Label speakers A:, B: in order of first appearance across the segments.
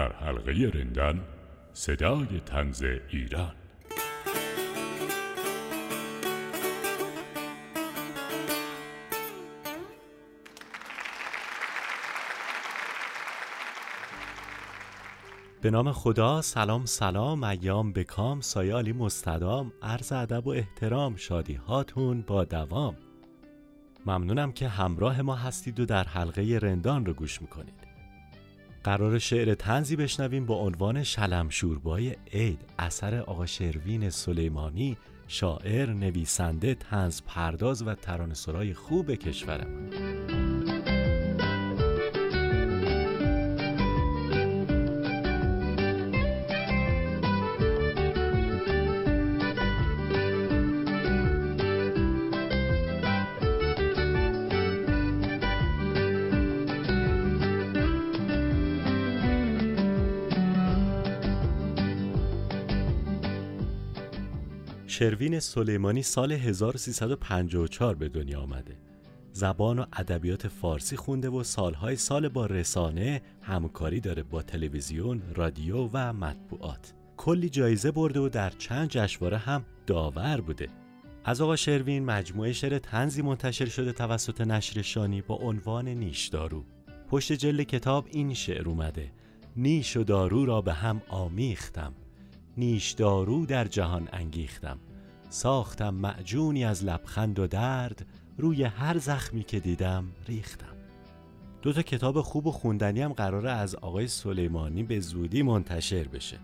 A: در حلقه رندان صدای تنز ایران.
B: به نام خدا سلام سلام ایام بکام سایالی مستدام عرض ادب و احترام شادی هاتون با دوام. ممنونم که همراه ما هستید و در حلقه رندان رو گوش می‌کنید. قرار شعر تنزی بشنویم با عنوان شلمشوربای عید. اثر آقا شروین سلیمانی شاعر، نویسنده، تنز پرداز و ترانه‌سرای خوب کشورمان. شروین سلیمانی سال 1354 به دنیا آمده. زبان و ادبیات فارسی خونده و سالهای سال با رسانه همکاری داره با تلویزیون، رادیو و مطبوعات. کلی جایزه برده و در چند جشنواره هم داور بوده. از آقا شروین مجموعه شعر تنزی منتشر شده توسط نشر شانی با عنوان نیش دارو. پشت جلد کتاب این شعر اومده: نیش و دارو را به هم آمیختم. نیش دارو در جهان انگیختم. ساختم معجونی از لبخند و درد روی هر زخمی که دیدم ریختم. دو تا کتاب خوب و خوندنی هم قراره از آقای سلیمانی به زودی منتشر بشه.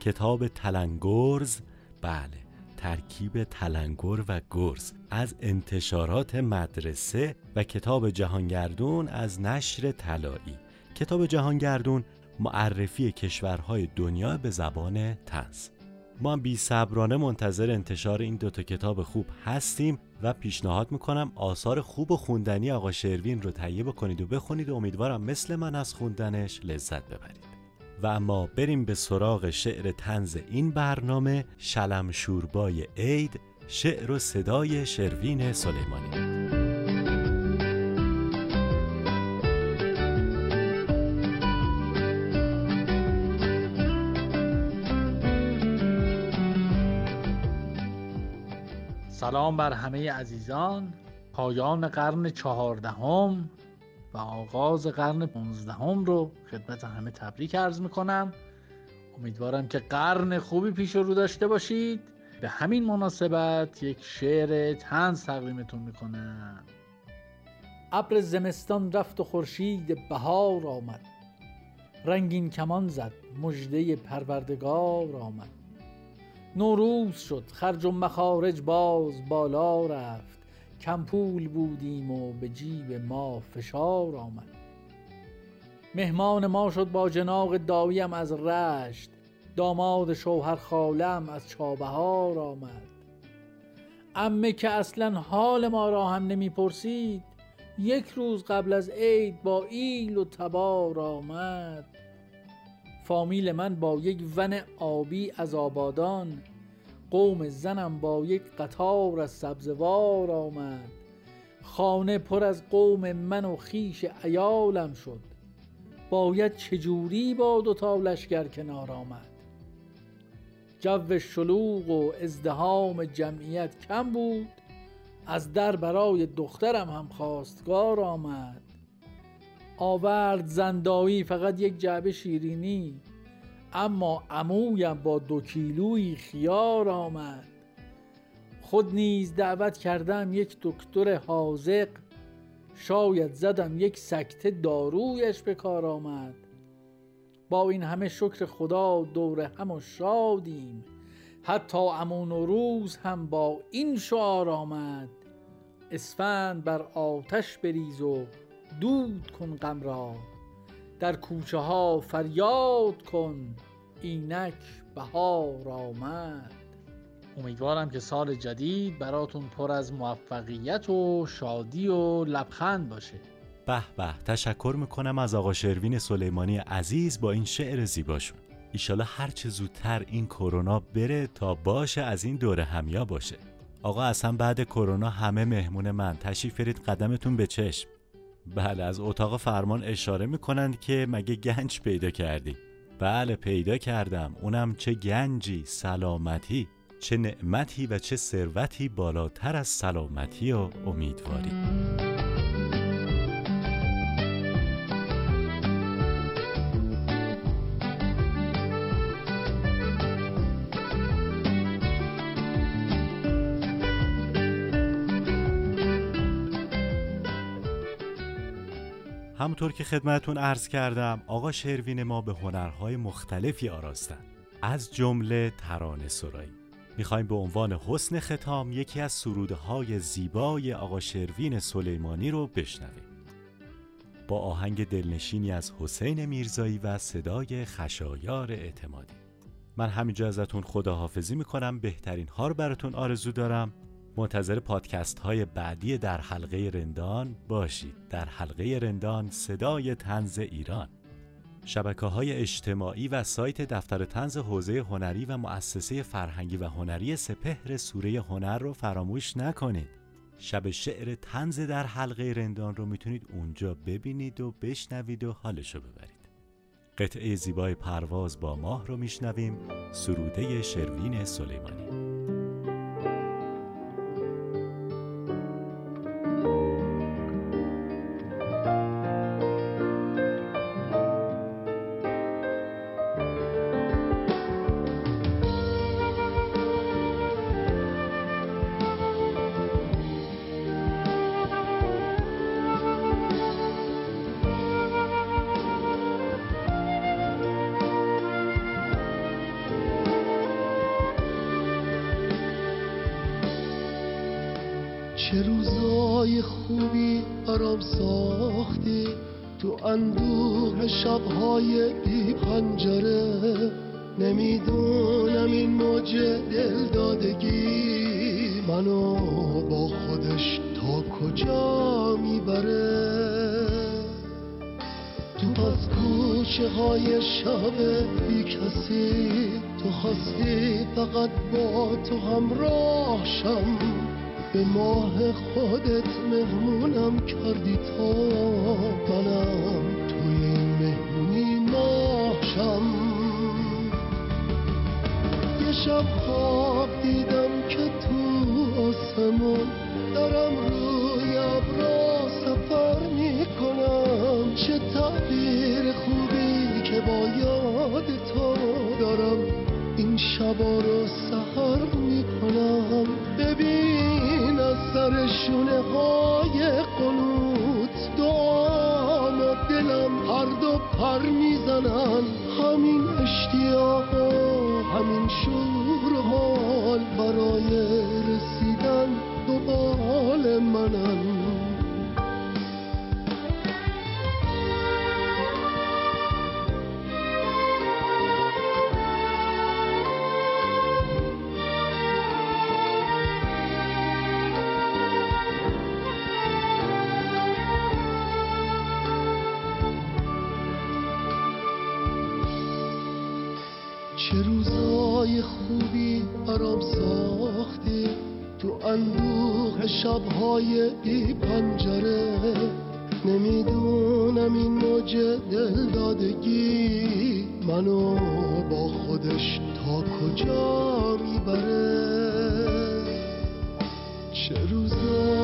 B: کتاب تلنگرز بله ترکیب تلنگر و گرز از انتشارات مدرسه و کتاب جهانگردون از نشر طلایی. کتاب جهانگردون معرفی کشورهای دنیا به زبان تنز ما بی صبرانه منتظر انتشار این دوتا کتاب خوب هستیم و پیشنهاد می‌کنم آثار خوب و خوندنی آقا شروین رو تهیه بکنید و بخونید و امیدوارم مثل من از خوندنش لذت ببرید. و اما بریم به سراغ شعر تنز این برنامه شلم شوربای عید شعر و صدای شروین سلیمانی.
C: سلام بر همه عزیزان. پایان قرن چهاردهم و آغاز قرن پونزدهم رو خدمت همه تبریک عرض می‌کنم. امیدوارم که قرن خوبی پیش رو داشته باشید. به همین مناسبت یک شعر تنز تقدیمتون می‌کنم. ابر زمستان رفت و خورشید بهار آمد. رنگین کمان زد مژده پروردگار آمد. نوروز شد خرج و مخارج باز بالا رفت. کم پول بودیم و به جیب ما فشار آمد. مهمان ما شد با جناق داویم از رشت. داماد شوهر خالم از چابهار آمد. امه که اصلا حال ما را هم نمی‌پرسید یک روز قبل از عید با ایل و تبار آمد. فامیل من با یک ون آبی از آبادان. قوم زنم با یک قطار از سبزوار آمد. خانه پر از قوم من و خیش ایالم شد. باید چجوری با دوتا لشگر کنار آمد؟ جو شلوغ و ازدهام جمعیت کم بود. از در برای دخترم هم خواستگار آمد. آورد زندایی فقط یک جعبه شیرینی. اما عمویم با دو کیلوی خیار آمد. خود نیز دعوت کردم یک دکتر حاضق شاید زدم یک سکته دارویش به کار آمد. با این همه شکر خدا دور هم و شادیم. حتی امون و روز هم با این شعار آمد. اسفند بر آتش بریز و دود کن غم را. در کوچه ها فریاد کن. اینک بهار آمد. امیدوارم که سال جدید براتون پر از موفقیت و شادی و لبخند باشه.
B: به به تشکر می‌کنم از آقا شروین سلیمانی عزیز با این شعر زیباشون. ایشالا هرچه زودتر این کرونا بره تا باشه از این دوره همیا باشه. آقا اصلا بعد کرونا همه مهمون من. تشریف برید قدمتون به چشم. بله از اتاق فرمان اشاره می‌کنند که مگه گنج پیدا کردی؟ بله پیدا کردم. اونم چه گنجی سلامتی چه نعمتی و چه ثروتی بالاتر از سلامتی و امیدواری. همونطور که خدمتون عرض کردم آقا شروین ما به هنرهای مختلفی آراستن. از جمله ترانه سرایی. می‌خوایم به عنوان حسن ختام یکی از سروده های زیبای آقا شروین سلیمانی رو بشنویم. با آهنگ دلنشینی از حسین میرزایی و صدای خشایار اعتمادی. من همینجا ازتون خداحافظی می‌کنم. بهترین ها رو براتون آرزو دارم. منتظر پادکست های بعدی در حلقه رندان باشید. در حلقه رندان صدای تنز ایران. شبکه های اجتماعی و سایت دفتر تنز حوزه هنری و مؤسسه فرهنگی و هنری سپهر سوره هنر رو فراموش نکنید. شب شعر تنز در حلقه رندان رو می‌تونید اونجا ببینید و بشنوید و حالشو ببرید. قطعه زیبای پرواز با ماه رو میشنویم. سروده شروین سلیمانی.
D: چه روزای خوبی برام ساختی؟ تو اندوه شبهای بی پنجره نمی‌دونم این موج دل دادگی منو با خودش تا کجا می‌بره؟ تو از کوچه های شب بی کسی تو خواستی فقط با تو همراه شم به ماه خودت مهمونم کردی تا منم توی این مهمونی یه شب خواب دیدم که تو آسمون دارم روی ابرا سفر می‌کنم. چه تعبیر خوبی که با یاد تو دارم. این شبا رو سهر می‌کنم. ببین از سر شونه های قنوت. دعام و دلم هر دو پر می‌زنن. همین اشتیاق و همین شور چه روزای خوبی برام ساختی؟ تو اندوه شبهای بی پنجره. نمی‌دونم این موج دل دادگی منو با خودش تا کجا می‌بره. چه روزای